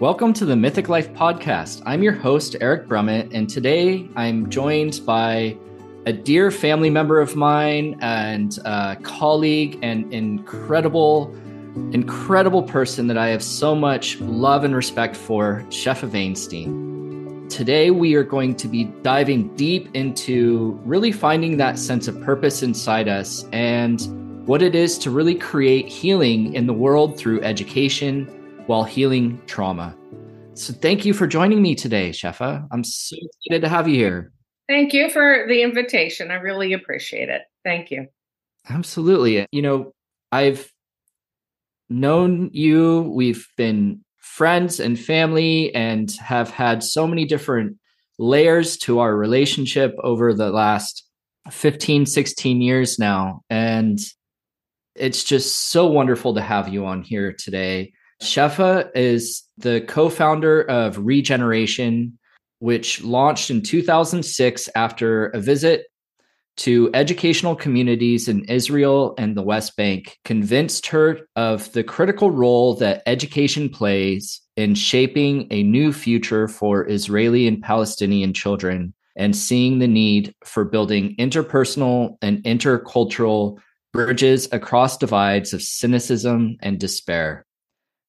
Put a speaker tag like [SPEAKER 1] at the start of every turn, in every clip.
[SPEAKER 1] Welcome to the Mythic Life Podcast. I'm your host, Eric Brumett, and today I'm joined by a dear family member of mine and a colleague and incredible, incredible person that I have so much love and respect for, Shepha Vainstein. Today, we are going to be diving deep into really finding that sense of purpose inside us and what it is to really create healing in the world through education while healing trauma. So thank you for joining me today, Shepha. I'm so excited to have you here.
[SPEAKER 2] Thank you for the invitation. I really appreciate it. Thank you.
[SPEAKER 1] Absolutely. You know, I've known you, we've been friends and family, and have had so many different layers to our relationship over the last 15, 16 years now. And it's just so wonderful to have you on here today. Shefa is the co founder of Regeneration, which launched in 2006 after a visit to educational communities in Israel and the West Bank convinced her of the critical role that education plays in shaping a new future for Israeli and Palestinian children and seeing the need for building interpersonal and intercultural bridges across divides of cynicism and despair.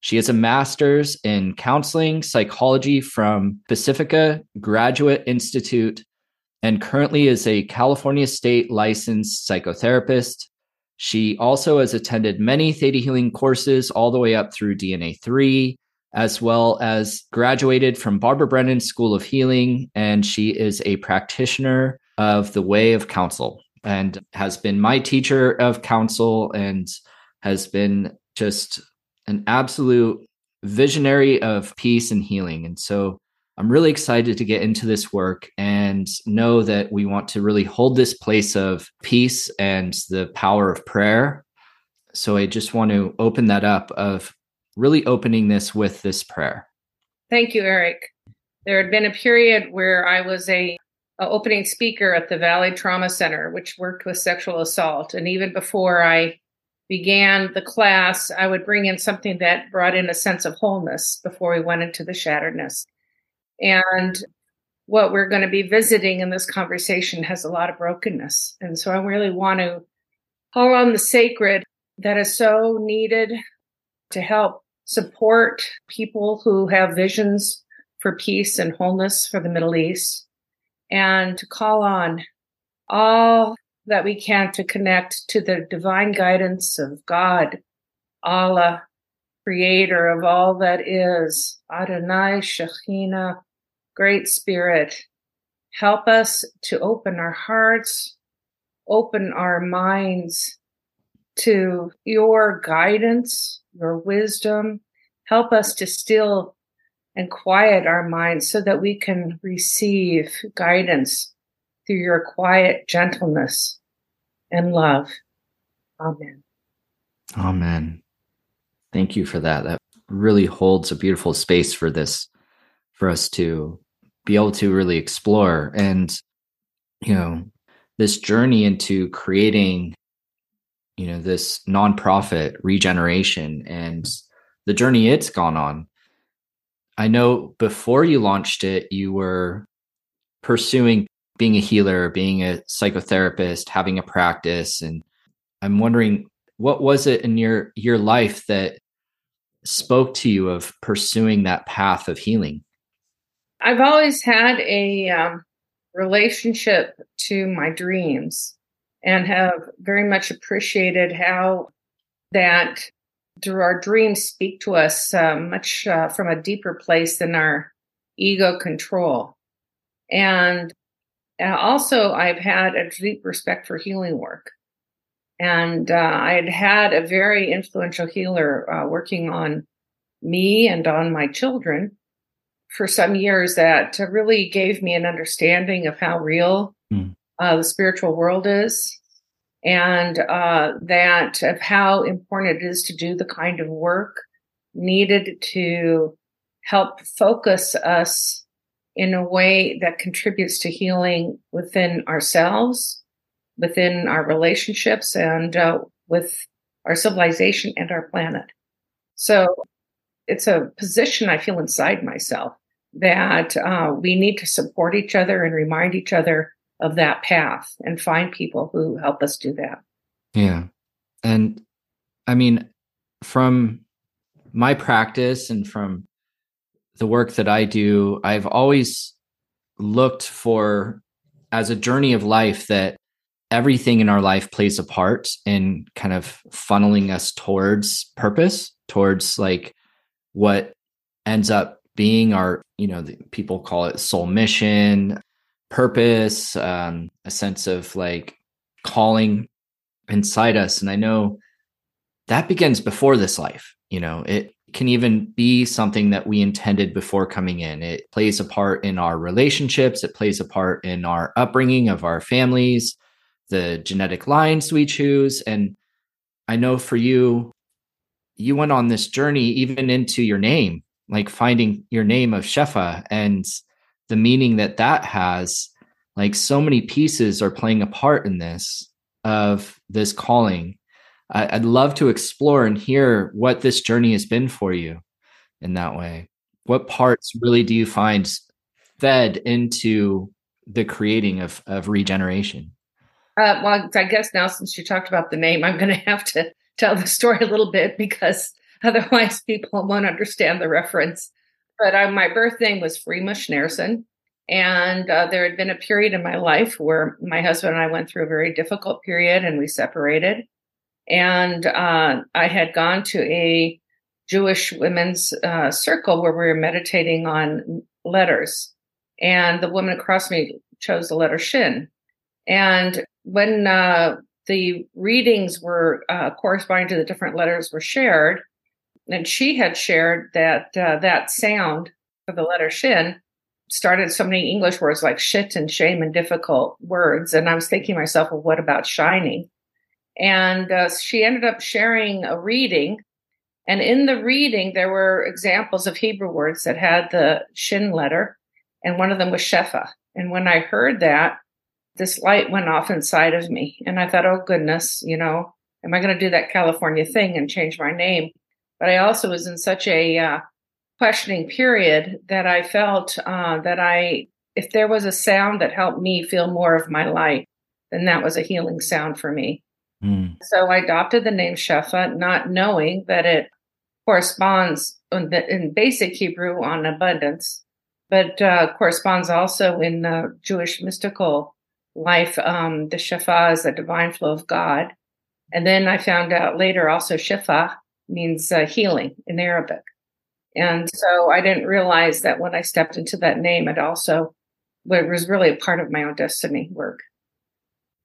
[SPEAKER 1] She has a master's in counseling psychology from Pacifica Graduate Institute and currently is a California state licensed psychotherapist. She also has attended many theta healing courses all the way up through DNA 3, as well as graduated from Barbara Brennan School of Healing. And she is a practitioner of the way of council and has been my teacher of council and has been just an absolute visionary of peace and healing. And so I'm really excited to get into this work and know that we want to really hold this place of peace and the power of prayer. So I just want to open that up of really opening this with this prayer.
[SPEAKER 2] Thank you, Eric. There had been a period where I was a, a opening speaker at the Valley Trauma Center, which worked with sexual assault. And even before I began the class, I would bring in something that brought in a sense of wholeness before we went into the shatteredness. And what we're going to be visiting in this conversation has a lot of brokenness. And so I really want to call on the sacred that is so needed to help support people who have visions for peace and wholeness for the Middle East and to call on all that we can to connect to the divine guidance of God, Allah, creator of all that is, Adonai Shekhinah, Great Spirit. Help us to open our hearts, open our minds to your guidance, your wisdom. Help us to still and quiet our minds so that we can receive guidance through your quiet gentleness and love. Amen.
[SPEAKER 1] Amen. Thank you for that. That really holds a beautiful space for this, for us to be able to really explore. And, you know, this journey into creating, you know, this nonprofit regeneration and the journey it's gone on. I know before you launched it, you were pursuing being a healer, being a psychotherapist, having a practice. And I'm wondering, what was it in your your life that spoke to you of pursuing that path of healing?
[SPEAKER 2] I've always had a um, relationship to my dreams and have very much appreciated how that through our dreams speak to us uh, much uh, from a deeper place than our ego control. And and also, I've had a deep respect for healing work. And uh, I had had a very influential healer uh, working on me and on my children for some years that really gave me an understanding of how real mm. uh, the spiritual world is and uh, that of how important it is to do the kind of work needed to help focus us in a way that contributes to healing within ourselves, within our relationships, and uh, with our civilization and our planet. So it's a position I feel inside myself that uh, we need to support each other and remind each other of that path and find people who help us do that.
[SPEAKER 1] Yeah. And I mean, from my practice and from the work that I do, I've always looked for as a journey of life that everything in our life plays a part in kind of funneling us towards purpose, towards like what ends up being our, you know, people call it soul mission, purpose, um, a sense of like calling inside us. And I know that begins before this life. You know, it can even be something that we intended before coming in. It plays a part in our relationships, it plays a part in our upbringing of our families, the genetic lines we choose. And I know for you, you went on this journey even into your name, like finding your name of Shepha and the meaning that that has. Like so many pieces are playing a part in this of this calling I'd love to explore and hear what this journey has been for you in that way. What parts really do you find fed into the creating of, of regeneration?
[SPEAKER 2] Uh, well, I guess now since you talked about the name, I'm going to have to tell the story a little bit because otherwise people won't understand the reference. But uh, my birth name was Frima Schneerson. And uh, there had been a period in my life where my husband and I went through a very difficult period and we separated. And uh, I had gone to a Jewish women's uh, circle where we were meditating on letters. And the woman across me chose the letter Shin. And when uh, the readings were uh, corresponding to the different letters were shared, and she had shared that uh, that sound for the letter Shin started so many English words like shit and shame and difficult words. And I was thinking myself, well, what about shining? And uh, she ended up sharing a reading. And in the reading, there were examples of Hebrew words that had the shin letter, and one of them was Shefa. And when I heard that, this light went off inside of me. And I thought, oh, goodness, you know, am I going to do that California thing and change my name? But I also was in such a uh, questioning period that I felt uh, that I, if there was a sound that helped me feel more of my light, then that was a healing sound for me. Mm. So I adopted the name Shepha, not knowing that it corresponds in, the, in basic Hebrew on abundance, but uh, corresponds also in uh, Jewish mystical life. Um, the Shefa is the divine flow of God. And then I found out later also Shifa means uh, healing in Arabic. And so I didn't realize that when I stepped into that name, it also it was really a part of my own destiny work.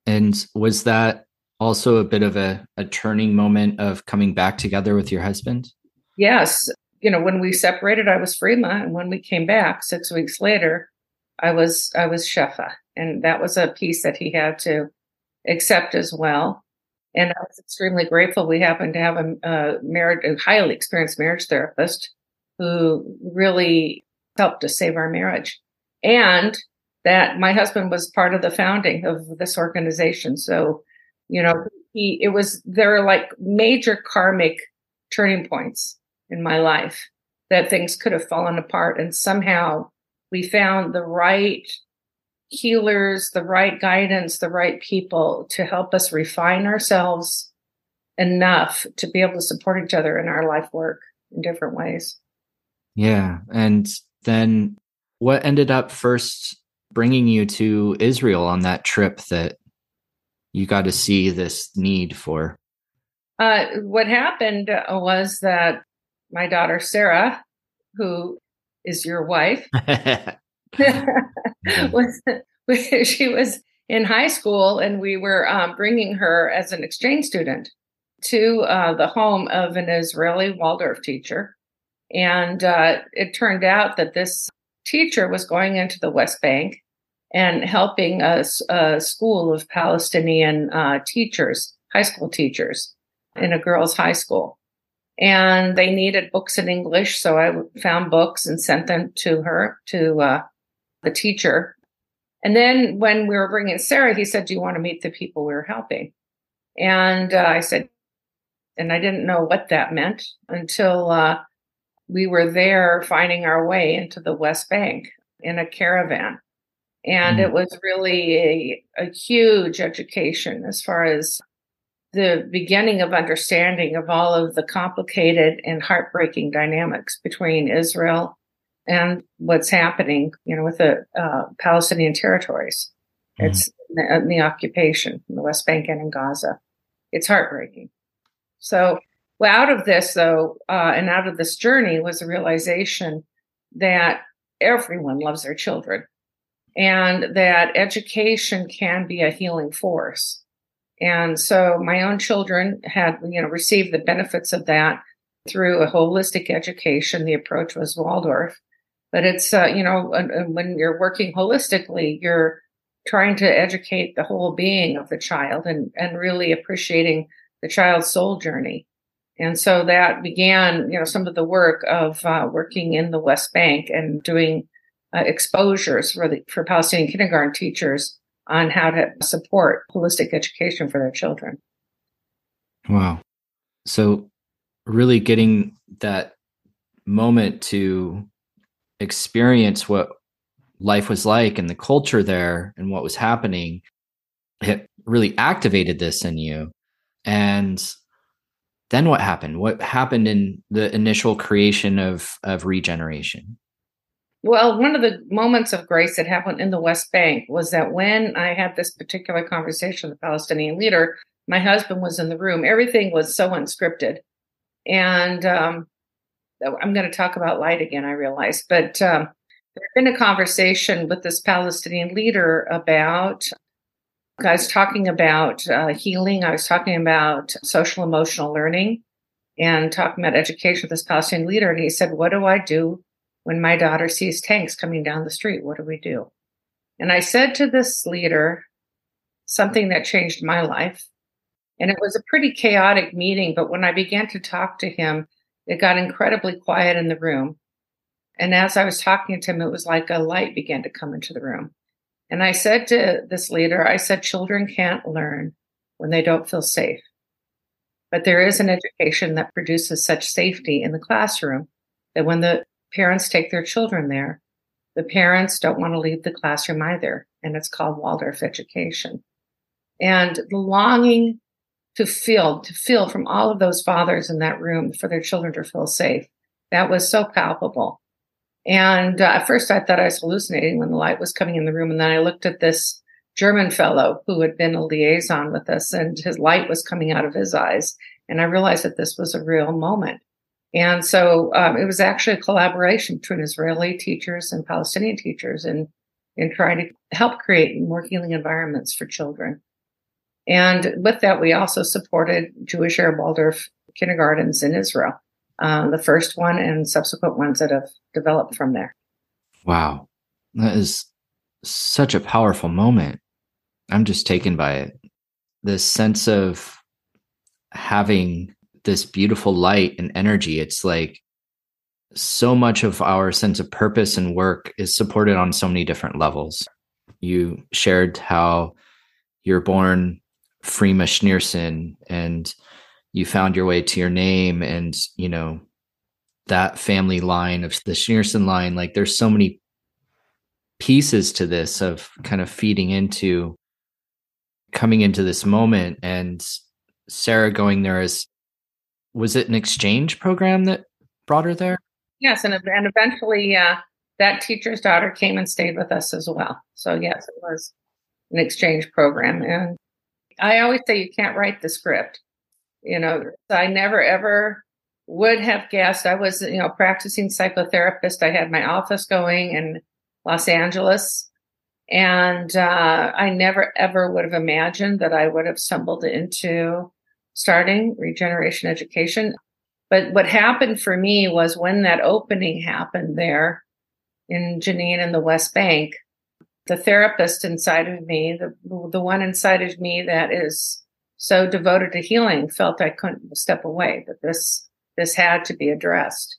[SPEAKER 1] And was that also a bit of a, a turning moment of coming back together with your husband?
[SPEAKER 2] Yes. You know, when we separated, I was Frima, and when we came back six weeks later, I was I was Shepha, and that was a piece that he had to accept as well. And I was extremely grateful. We happened to have a, a a highly experienced marriage therapist who really helped to save our marriage, and that my husband was part of the founding of this organization. So you know, he, it was, there are like major karmic turning points in my life that things could have fallen apart. And somehow we found the right healers, the right guidance, the right people to help us refine ourselves enough to be able to support each other in our life work in different ways.
[SPEAKER 1] Yeah. And then what ended up first bringing you to Israel on that trip that you got to see this need for?
[SPEAKER 2] Uh, what happened was that my daughter Sarah, who is your wife, was she was in high school, and we were um, bringing her as an exchange student to uh, the home of an Israeli Waldorf teacher, and uh, it turned out that this teacher was going into the West Bank and helping a, a school of Palestinian uh, teachers, high school teachers in a girls' high school. And they needed books in English. So I found books and sent them to her, to uh, the teacher. And then when we were bringing Sarah, he said, Do you want to meet the people we were helping? And uh, I said, and I didn't know what that meant until uh, we were there finding our way into the West Bank in a caravan. And mm. it was really a, a huge education as far as the beginning of understanding of all of the complicated and heartbreaking dynamics between Israel and what's happening, you know, with the uh, Palestinian territories. Mm-hmm. It's in the, in the, occupation in the West Bank and in Gaza. It's heartbreaking. So, well, out of this, though, uh, and out of this journey was a realization that everyone loves their children and that education can be a healing force. And so my own children had, you know, received the benefits of that through a holistic education. The approach was Waldorf. But it's, uh, you know, when you're working holistically, you're trying to educate the whole being of the child and, and really appreciating the child's soul journey. And so that began, you know, some of the work of uh, working in the West Bank and doing uh, exposures for the for Palestinian kindergarten teachers on how to support holistic education for their children.
[SPEAKER 1] Wow. So really getting that moment to experience what life was like and the culture there and what was happening it really activated this in you and then what happened what happened in the initial creation of of regeneration
[SPEAKER 2] well one of the moments of grace that happened in the west bank was that when i had this particular conversation with the palestinian leader my husband was in the room everything was so unscripted and um, I'm going to talk about light again, I realize, but um, there's been a conversation with this Palestinian leader about. I was talking about uh, healing. I was talking about social emotional learning and talking about education with this Palestinian leader. And he said, What do I do when my daughter sees tanks coming down the street? What do we do? And I said to this leader something that changed my life. And it was a pretty chaotic meeting. But when I began to talk to him, it got incredibly quiet in the room. And as I was talking to him, it was like a light began to come into the room. And I said to this leader, I said, children can't learn when they don't feel safe. But there is an education that produces such safety in the classroom that when the parents take their children there, the parents don't want to leave the classroom either. And it's called Waldorf education. And the longing to feel, to feel from all of those fathers in that room for their children to feel safe. That was so palpable. And uh, at first I thought I was hallucinating when the light was coming in the room. And then I looked at this German fellow who had been a liaison with us and his light was coming out of his eyes. And I realized that this was a real moment. And so um, it was actually a collaboration between Israeli teachers and Palestinian teachers in, in trying to help create more healing environments for children. And with that, we also supported Jewish Arab Waldorf kindergartens in Israel, uh, the first one and subsequent ones that have developed from there.
[SPEAKER 1] Wow. That is such a powerful moment. I'm just taken by it. This sense of having this beautiful light and energy. It's like so much of our sense of purpose and work is supported on so many different levels. You shared how you're born Frima Schneerson and you found your way to your name and you know that family line of the Schneerson line like there's so many pieces to this of kind of feeding into coming into this moment and Sarah going there as was it an exchange program that brought her there?
[SPEAKER 2] Yes, and and eventually uh, that teacher's daughter came and stayed with us as well. So yes, it was an exchange program, and I always say you can't write the script. You know, I never ever would have guessed. I was, you know, practicing psychotherapist. I had my office going in Los Angeles. And uh, I never ever would have imagined that I would have stumbled into starting regeneration education. But what happened for me was when that opening happened there in Jenin in the West Bank, the therapist inside of me, the the one inside of me that is so devoted to healing, felt I couldn't step away. That this this had to be addressed,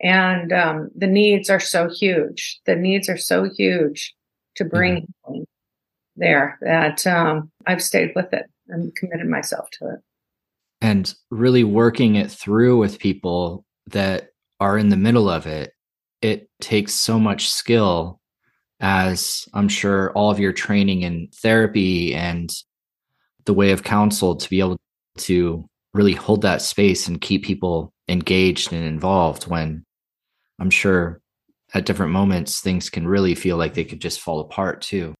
[SPEAKER 2] and um, the needs are so huge. The needs are so huge to bring healing there that um, I've stayed with it and committed myself to it.
[SPEAKER 1] And really working it through with people that are in the middle of it, it takes so much skill as I'm sure all of your training in therapy and the way of council to be able to really hold that space and keep people engaged and involved when I'm sure at different moments things can really feel like they could just fall apart too.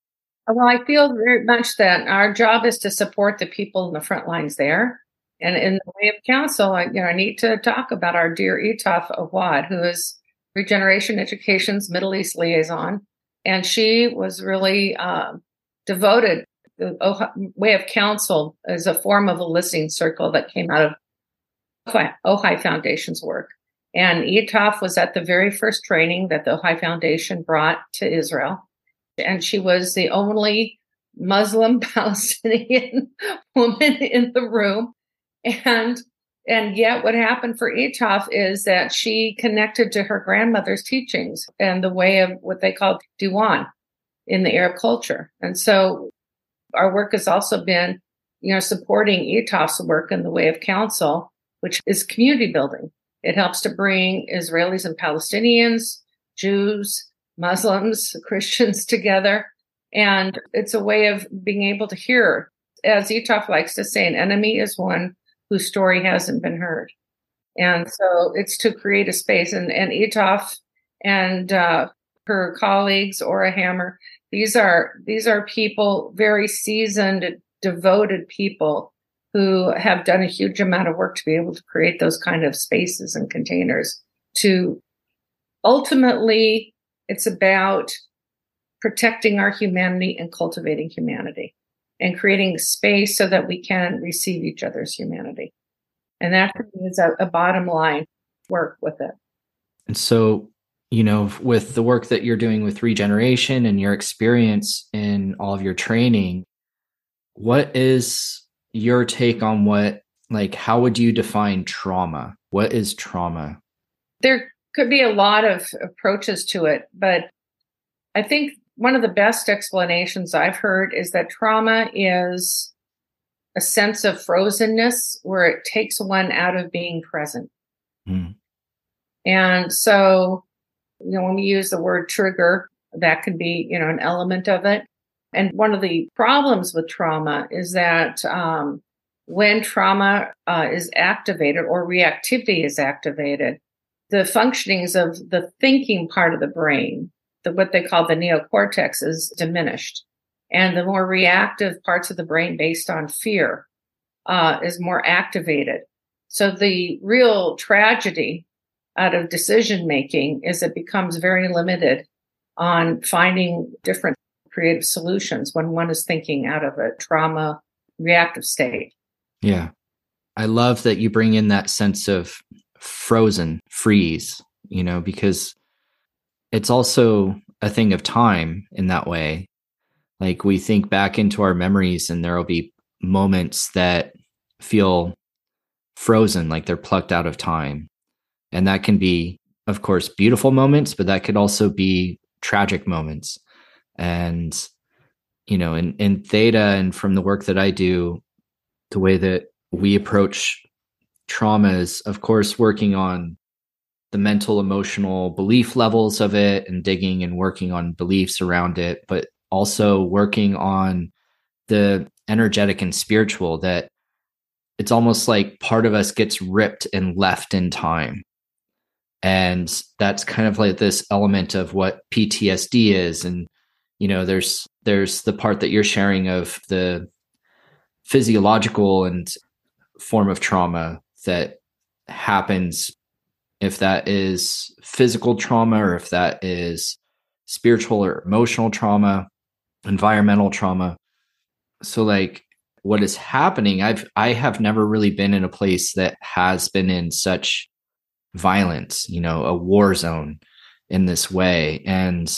[SPEAKER 2] Well, I feel very much that our job is to support the people in the front lines there. And in the way of council, I, you know, I need to talk about our dear Etaf Awad, who is Regeneration Education's Middle East liaison. And she was really uh, devoted. The way of council is a form of a listening circle that came out of Ojai Foundation's work. And Etaf was at the very first training that the Ojai Foundation brought to Israel. And she was the only Muslim Palestinian woman in the room. And and yet what happened for Etaf is that she connected to her grandmother's teachings and the way of what they call diwan in the Arab culture. And so our work has also been, you know, supporting Etaf's work in the way of council, which is community building. It helps to bring Israelis and Palestinians, Jews, Muslims, Christians together. And it's a way of being able to hear, as Etaf likes to say, an enemy is one whose story hasn't been heard. And so it's to create a space. And, and Etaf and uh, her colleagues, Ora Hammer, these are these are people, very seasoned, devoted people who have done a huge amount of work to be able to create those kind of spaces and containers to ultimately it's about protecting our humanity and cultivating humanity and creating space so that we can receive each other's humanity. And that is a, a bottom line work with it.
[SPEAKER 1] And so, you know, with the work that you're doing with regeneration and your experience in all of your training, what is your take on what, like, how would you define trauma? What is trauma?
[SPEAKER 2] There could be a lot of approaches to it, but I think one of the best explanations I've heard is that trauma is a sense of frozenness where it takes one out of being present. Mm. And so, you know, when we use the word trigger, that can be, you know, an element of it. And one of the problems with trauma is that um, when trauma uh, is activated or reactivity is activated, the functionings of the thinking part of the brain, the, what they call the neocortex, is diminished. And the more reactive parts of the brain based on fear uh, is more activated. So the real tragedy out of decision making is it becomes very limited on finding different creative solutions when one is thinking out of a trauma reactive state.
[SPEAKER 1] Yeah. I love that you bring in that sense of frozen, freeze, you know, because it's also a thing of time in that way. Like we think back into our memories and there will be moments that feel frozen, like they're plucked out of time. And that can be, of course, beautiful moments, but that could also be tragic moments. And, you know, in, in theta and from the work that I do, the way that we approach traumas, of course, working on the mental, emotional belief levels of it and digging and working on beliefs around it, but also working on the energetic and spiritual that it's almost like part of us gets ripped and left in time. And that's kind of like this element of what PTSD is. And, you know, there's there's the part that you're sharing of the physiological and form of trauma that happens if that is physical trauma or if that is spiritual or emotional trauma environmental trauma. So like what is happening i've i have never really been in a place that has been in such violence you know a war zone in this way. And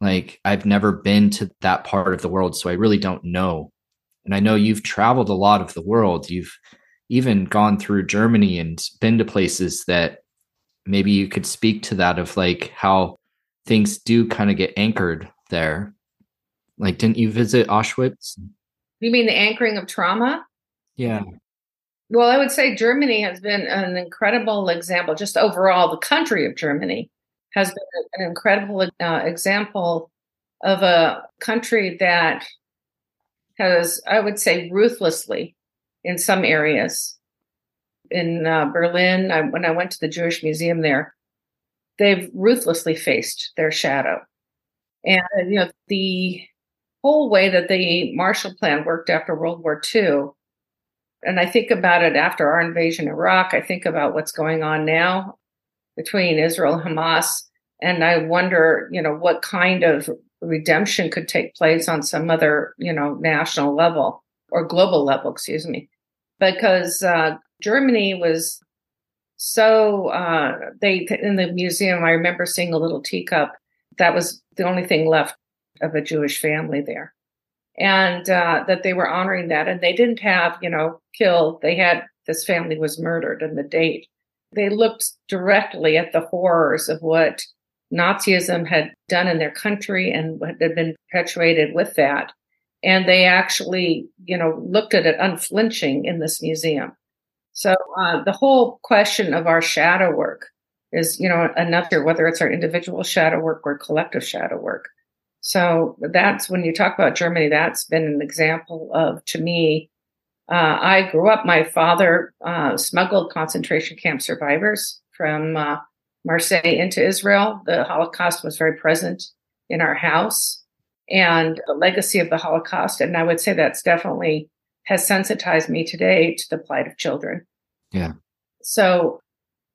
[SPEAKER 1] like i've never been to that part of the world so i really don't know. And i know you've traveled a lot of the world. You've even gone through Germany and been to places that maybe you could speak to that of like how things do kind of get anchored there. Like, didn't you visit Auschwitz?
[SPEAKER 2] You mean the anchoring of trauma?
[SPEAKER 1] Yeah.
[SPEAKER 2] Well, I would say Germany has been an incredible example, just overall, the country of Germany has been an incredible uh, example of a country that has, I would say, ruthlessly in some areas. In uh, Berlin, I, when I went to the Jewish Museum there, they've ruthlessly faced their shadow. And, you know, the whole way that the Marshall Plan worked after World War II, and I think about it after our invasion of Iraq, I think about what's going on now between Israel and Hamas. And I wonder, you know, what kind of redemption could take place on some other, you know, national level or global level, excuse me. Because uh, Germany was so uh, they in the museum. I remember seeing a little teacup. That was the only thing left of a Jewish family there, and uh, that they were honoring that. And they didn't have, you know, killed. They had this family was murdered and the date. They looked directly at the horrors of what Nazism had done in their country and what had been perpetuated with that. And they actually, you know, looked at it unflinching in this museum. So uh, the whole question of our shadow work is, you know, another, whether it's our individual shadow work or collective shadow work. So that's when you talk about Germany, that's been an example of, to me, uh, I grew up, my father uh, smuggled concentration camp survivors from uh, Marseille into Israel. The Holocaust was very present in our house and the legacy of the Holocaust. And I would say that's definitely has sensitized me today to the plight of children.
[SPEAKER 1] Yeah.
[SPEAKER 2] So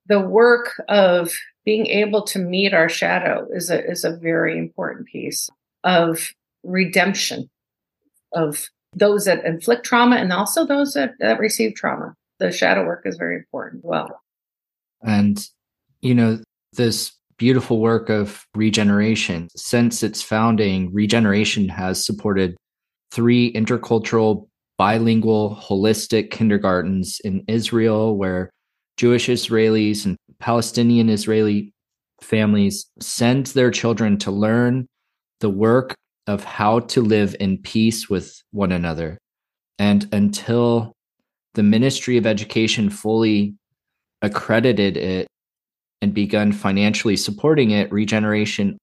[SPEAKER 2] the work of being able to meet our shadow is a is a very important piece of redemption of those that inflict trauma and also those that, that receive trauma. The shadow work is very important. Well,
[SPEAKER 1] and you know this beautiful work of regeneration since its founding regeneration has supported three intercultural bilingual, holistic kindergartens in Israel where Jewish Israelis and Palestinian Israeli families send their children to learn the work of how to live in peace with one another. And until the Ministry of Education fully accredited it and begun financially supporting it, Regeneration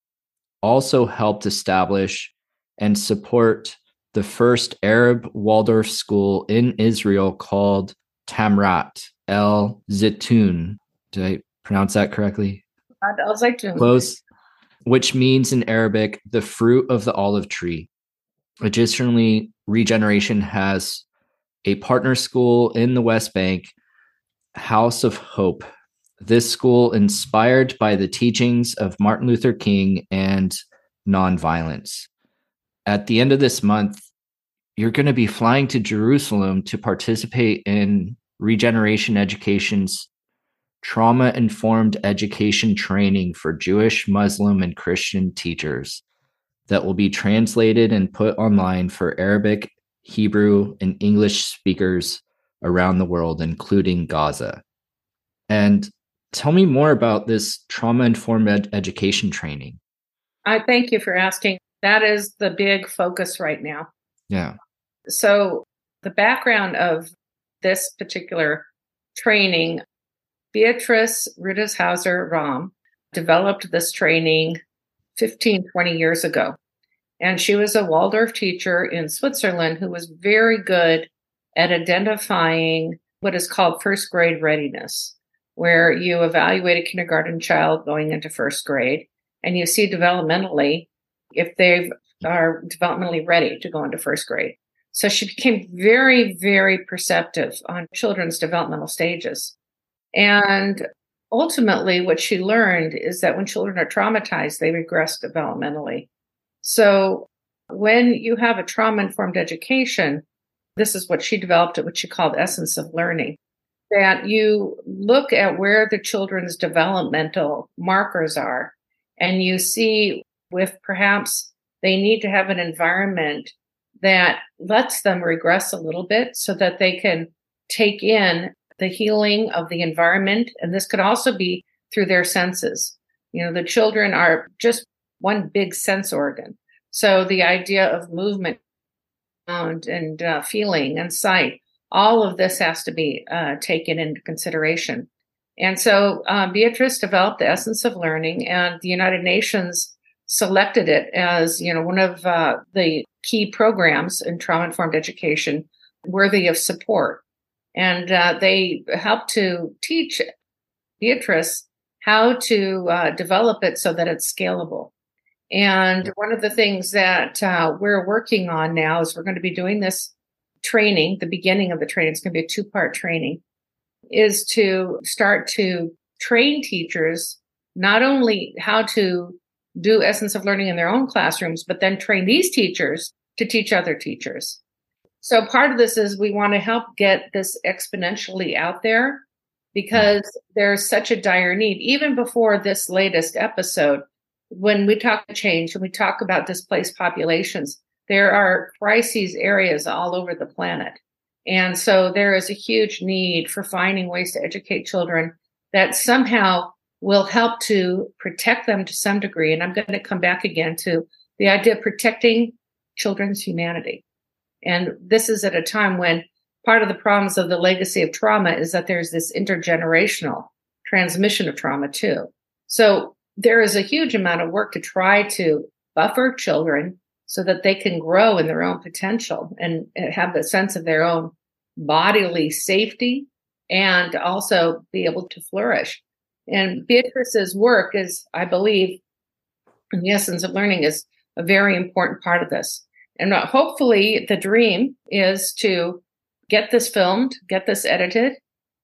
[SPEAKER 1] also helped establish and support the first Arab Waldorf school in Israel called Tamrat El Zitoun. Did I pronounce that correctly?
[SPEAKER 2] El Zitoun.
[SPEAKER 1] Close. Which means in Arabic, the fruit of the olive tree. Additionally, Regeneration has a partner school in the West Bank, House of Hope. This school, inspired by the teachings of Martin Luther King and nonviolence. At the end of this month, you're going to be flying to Jerusalem to participate in Regeneration Education's trauma informed education training for Jewish, Muslim, and Christian teachers that will be translated and put online for Arabic, Hebrew, and English speakers around the world, including Gaza. And tell me more about this trauma informed ed- education training.
[SPEAKER 2] I thank you for asking. That is the big focus right now.
[SPEAKER 1] Yeah.
[SPEAKER 2] So, the background of this particular training, Beatrice Rudeshauser Ram developed this training 15, 20 years ago. And she was a Waldorf teacher in Switzerland who was very good at identifying what is called first grade readiness, where you evaluate a kindergarten child going into first grade and you see developmentally if they are developmentally ready to go into first grade. So she became very, very perceptive on children's developmental stages. And ultimately, what she learned is that when children are traumatized, they regress developmentally. So when you have a trauma informed education, this is what she developed, what she called essence of learning, that you look at where the children's developmental markers are, and you see if perhaps they need to have an environment that lets them regress a little bit so that they can take in the healing of the environment. And this could also be through their senses. You know, the children are just one big sense organ. So the idea of movement and, uh, feeling and sight, all of this has to be uh, taken into consideration. And so uh, Beatrice developed the essence of learning, and the United Nations selected it as you know one of uh, the key programs in trauma informed education worthy of support. And uh, they helped to teach Beatrice how to uh, develop it so that it's scalable. And one of the things that uh, we're working on now is we're going to be doing this training, the beginning of the training, it's going to be a two part training, is to start to train teachers not only how to do essence of learning in their own classrooms, but then train these teachers to teach other teachers. So part of this is we want to help get this exponentially out there because there's such a dire need. Even before this latest episode, when we talk change and we talk about displaced populations, there are crises areas all over the planet. And so there is a huge need for finding ways to educate children that somehow will help to protect them to some degree. And I'm going to come back again to the idea of protecting children's humanity. And this is at a time when part of the problems of the legacy of trauma is that there's this intergenerational transmission of trauma too. So there is a huge amount of work to try to buffer children so that they can grow in their own potential and have a sense of their own bodily safety and also be able to flourish. And Beatrice's work is, I believe, in the essence of learning is a very important part of this. And uh, hopefully the dream is to get this filmed, get this edited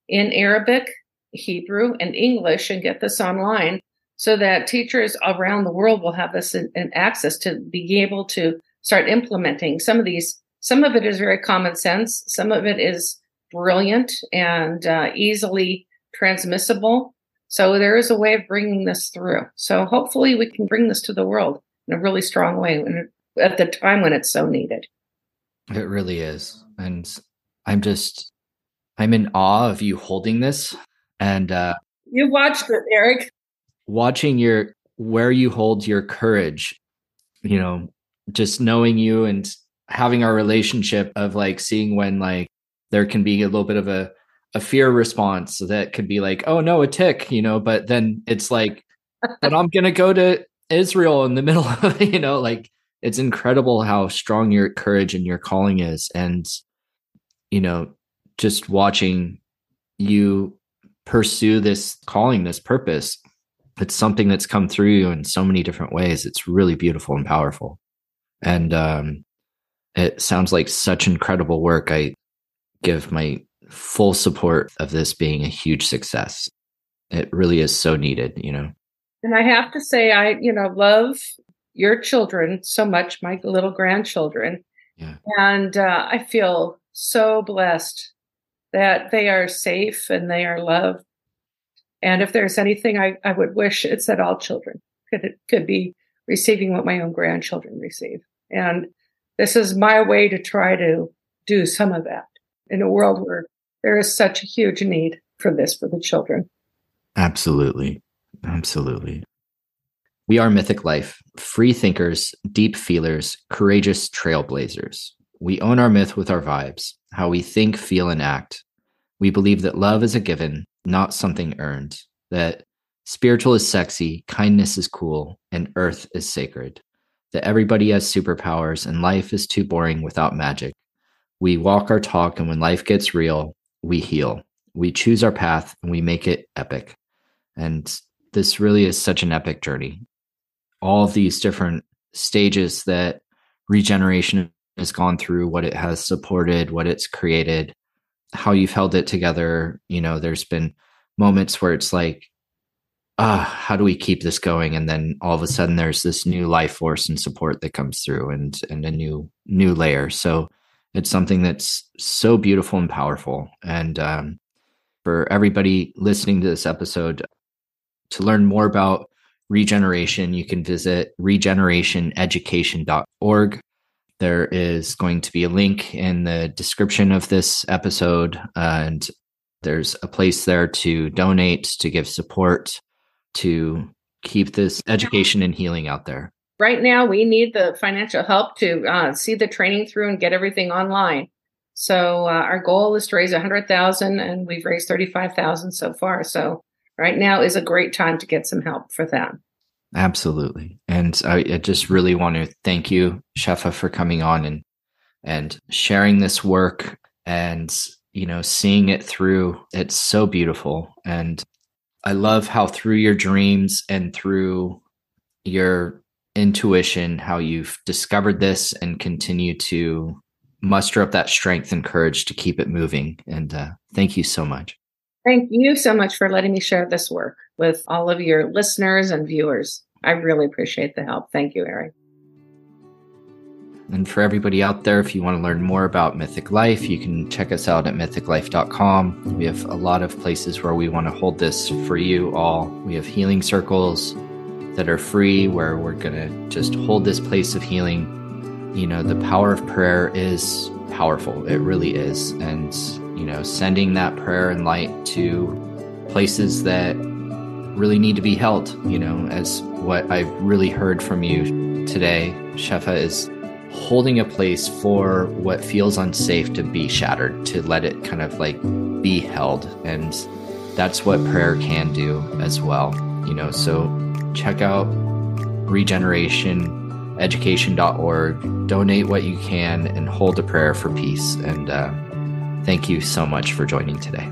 [SPEAKER 2] in Arabic, Hebrew, and English and get this online so that teachers around the world will have this in, in access to be able to start implementing some of these. Some of it is very common sense. Some of it is brilliant and uh, easily transmissible. So there is a way of bringing this through. So hopefully we can bring this to the world in a really strong way at the time when it's so needed.
[SPEAKER 1] It really is. And I'm just, I'm in awe of you holding this. And uh,
[SPEAKER 2] you watched it, Eric
[SPEAKER 1] watching your where you hold your courage you know just knowing you and having our relationship of like seeing when like there can be a little bit of a a fear response that could be like oh no a tick you know but then it's like but i'm gonna go to israel in the middle of you know like it's incredible how strong your courage and your calling is and you know just watching you pursue this calling this purpose it's something that's come through you in so many different ways. It's really beautiful and powerful. And um, it sounds like such incredible work. I give my full support of this being a huge success. It really is so needed, you know.
[SPEAKER 2] And I have to say, I, you know, love your children so much, my little grandchildren. Yeah. And uh, I feel so blessed that they are safe and they are loved and if there's anything I, I would wish, it's that all children could could be receiving what my own grandchildren receive. And this is my way to try to do some of that in a world where there is such a huge need for this for the children.
[SPEAKER 1] Absolutely. Absolutely. We are Mythic Life, free thinkers, deep feelers, courageous trailblazers. We own our myth with our vibes, how we think, feel, and act. We believe that love is a given not something earned. That spiritual is sexy, kindness is cool, and earth is sacred. That everybody has superpowers and life is too boring without magic. We walk our talk, and when life gets real, we heal. We choose our path and we make it epic. And this really is such an epic journey. All these different stages that regeneration has gone through, what it has supported, what it's created, how you've held it together. You know, there's been moments where it's like, ah, how do we keep this going? And then all of a sudden there's this new life force and support that comes through and and a new new layer. So it's something that's so beautiful and powerful. And um, for everybody listening to this episode, to learn more about regeneration, you can visit regenerationeducation.org. There is going to be a link in the description of this episode, and there's a place there to donate, to give support, to keep this education and healing out there.
[SPEAKER 2] Right now, we need the financial help to uh, see the training through and get everything online. So uh, our goal is to raise 100,000 and we've raised 35,000 so far. So right now is a great time to get some help for them.
[SPEAKER 1] Absolutely. And I, I just really want to thank you, Shepha, for coming on and and sharing this work and you know seeing it through. It's so beautiful. And I love how through your dreams and through your intuition, how you've discovered this and continue to muster up that strength and courage to keep it moving. And uh, thank you so much.
[SPEAKER 2] Thank you so much for letting me share this work with all of your listeners and viewers. I really appreciate the help. Thank you, Eric.
[SPEAKER 1] And for everybody out there, if you want to learn more about Mythic Life, you can check us out at mythiclife.com. We have a lot of places where we want to hold this for you all. We have healing circles that are free where we're going to just hold this place of healing. You know, the power of prayer is powerful. It really is. And, you know, sending that prayer and light to places that really need to be held, you know, as what I've really heard from you today, Shepha, is holding a place for what feels unsafe to be shattered, to let it kind of like be held. And that's what prayer can do as well, you know. So check out regenerationeducation.org, donate what you can, and hold a prayer for peace. And uh, thank you so much for joining today.